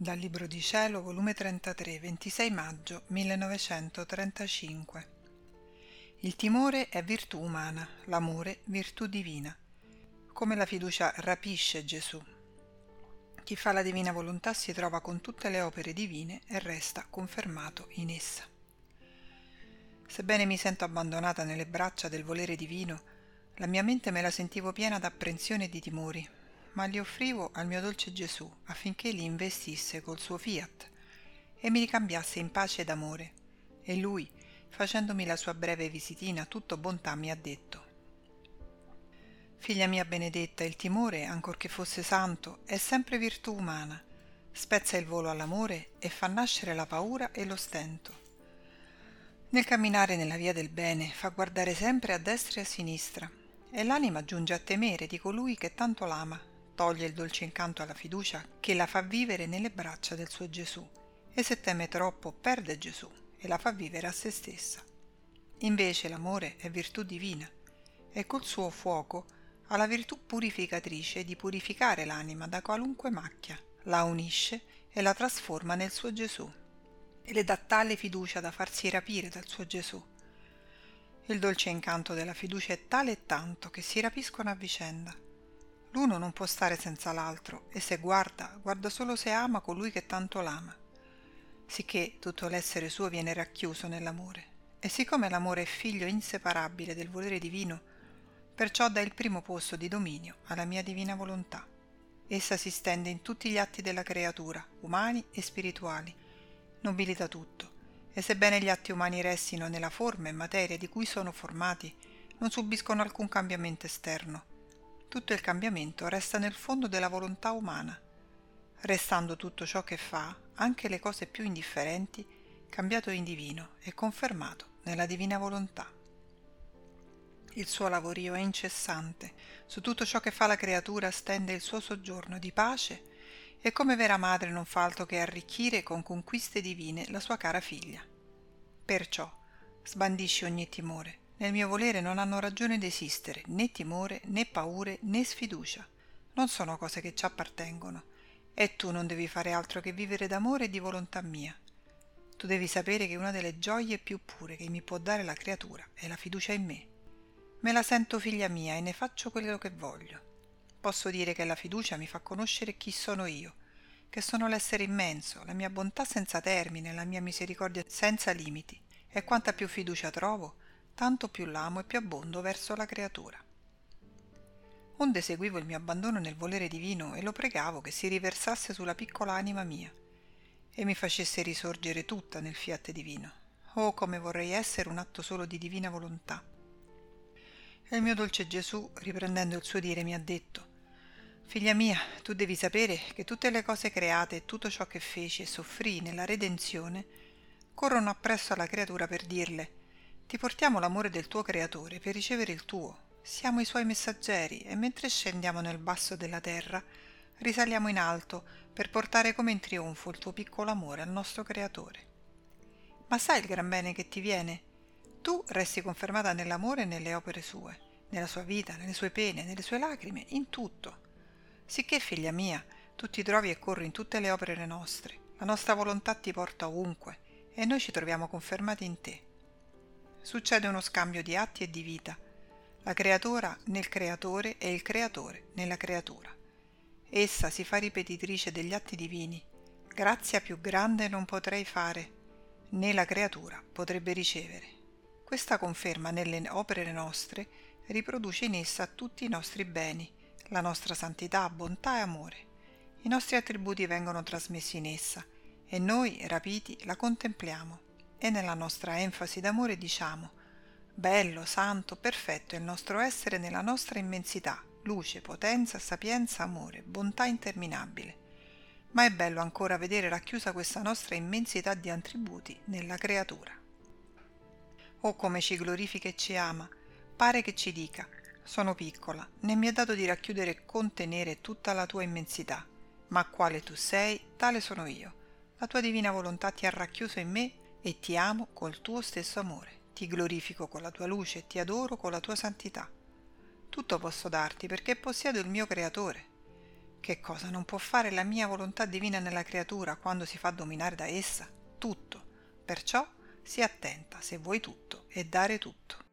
Dal Libro di Cielo, volume 33, 26 maggio 1935. Il timore è virtù umana, l'amore virtù divina. Come la fiducia rapisce Gesù. Chi fa la divina volontà si trova con tutte le opere divine e resta confermato in essa. Sebbene mi sento abbandonata nelle braccia del volere divino, la mia mente me la sentivo piena d'apprensione e di timori, ma li offrivo al mio dolce Gesù affinché li investisse col suo fiat e mi ricambiasse in pace ed amore. E lui, facendomi la sua breve visitina, tutto bontà mi ha detto Figlia mia benedetta, il timore, ancorché fosse santo, è sempre virtù umana, spezza il volo all'amore e fa nascere la paura e lo stento. Nel camminare nella via del bene fa guardare sempre a destra e a sinistra, e l'anima giunge a temere di colui che tanto l'ama, toglie il dolce incanto alla fiducia che la fa vivere nelle braccia del suo Gesù e se teme troppo perde Gesù e la fa vivere a se stessa. Invece l'amore è virtù divina e col suo fuoco ha la virtù purificatrice di purificare l'anima da qualunque macchia, la unisce e la trasforma nel suo Gesù e le dà tale fiducia da farsi rapire dal suo Gesù. Il dolce incanto della fiducia è tale e tanto che si rapiscono a vicenda L'uno non può stare senza l'altro e se guarda, guarda solo se ama colui che tanto l'ama. Sicché tutto l'essere suo viene racchiuso nell'amore. E siccome l'amore è figlio inseparabile del volere divino, perciò dà il primo posto di dominio alla mia divina volontà. Essa si stende in tutti gli atti della creatura, umani e spirituali, nobilita tutto, e sebbene gli atti umani restino nella forma e materia di cui sono formati, non subiscono alcun cambiamento esterno, tutto il cambiamento resta nel fondo della volontà umana, restando tutto ciò che fa, anche le cose più indifferenti, cambiato in divino e confermato nella divina volontà. Il suo lavorio è incessante, su tutto ciò che fa la creatura stende il suo soggiorno di pace e come vera madre non fa altro che arricchire con conquiste divine la sua cara figlia. Perciò sbandisci ogni timore, nel mio volere non hanno ragione d'esistere né timore, né paure, né sfiducia. Non sono cose che ci appartengono. E tu non devi fare altro che vivere d'amore e di volontà mia. Tu devi sapere che una delle gioie più pure che mi può dare la creatura è la fiducia in me. Me la sento figlia mia e ne faccio quello che voglio. Posso dire che la fiducia mi fa conoscere chi sono io, che sono l'essere immenso, la mia bontà senza termine, la mia misericordia senza limiti. E quanta più fiducia trovo, tanto più l'amo e più abbondo verso la creatura. Onde seguivo il mio abbandono nel volere divino e lo pregavo che si riversasse sulla piccola anima mia e mi facesse risorgere tutta nel fiat divino. Oh, come vorrei essere un atto solo di divina volontà. E il mio dolce Gesù, riprendendo il suo dire, mi ha detto Figlia mia, tu devi sapere che tutte le cose create e tutto ciò che feci e soffrì nella redenzione corrono appresso alla creatura per dirle ti portiamo l'amore del tuo creatore per ricevere il tuo. Siamo i suoi messaggeri e mentre scendiamo nel basso della terra, risaliamo in alto per portare come in trionfo il tuo piccolo amore al nostro creatore. Ma sai il gran bene che ti viene? Tu resti confermata nell'amore e nelle opere sue, nella sua vita, nelle sue pene, nelle sue lacrime, in tutto. Sicché, figlia mia, tu ti trovi e corri in tutte le opere nostre, la nostra volontà ti porta ovunque e noi ci troviamo confermati in te succede uno scambio di atti e di vita, la creatura nel creatore e il creatore nella creatura. Essa si fa ripetitrice degli atti divini. Grazia più grande non potrei fare, né la creatura potrebbe ricevere. Questa conferma nelle opere nostre riproduce in essa tutti i nostri beni, la nostra santità, bontà e amore. I nostri attributi vengono trasmessi in essa e noi, rapiti, la contempliamo e nella nostra enfasi d'amore diciamo bello, santo, perfetto è il nostro essere nella nostra immensità, luce, potenza, sapienza, amore, bontà interminabile. Ma è bello ancora vedere racchiusa questa nostra immensità di attributi nella creatura. Oh come ci glorifica e ci ama, pare che ci dica, sono piccola, né mi è dato di racchiudere e contenere tutta la tua immensità, ma quale tu sei, tale sono io. La tua divina volontà ti ha racchiuso in me e ti amo col tuo stesso amore, ti glorifico con la tua luce ti adoro con la tua santità. Tutto posso darti perché possiedo il mio creatore. Che cosa non può fare la mia volontà divina nella creatura quando si fa dominare da essa? Tutto. Perciò sii attenta se vuoi tutto e dare tutto.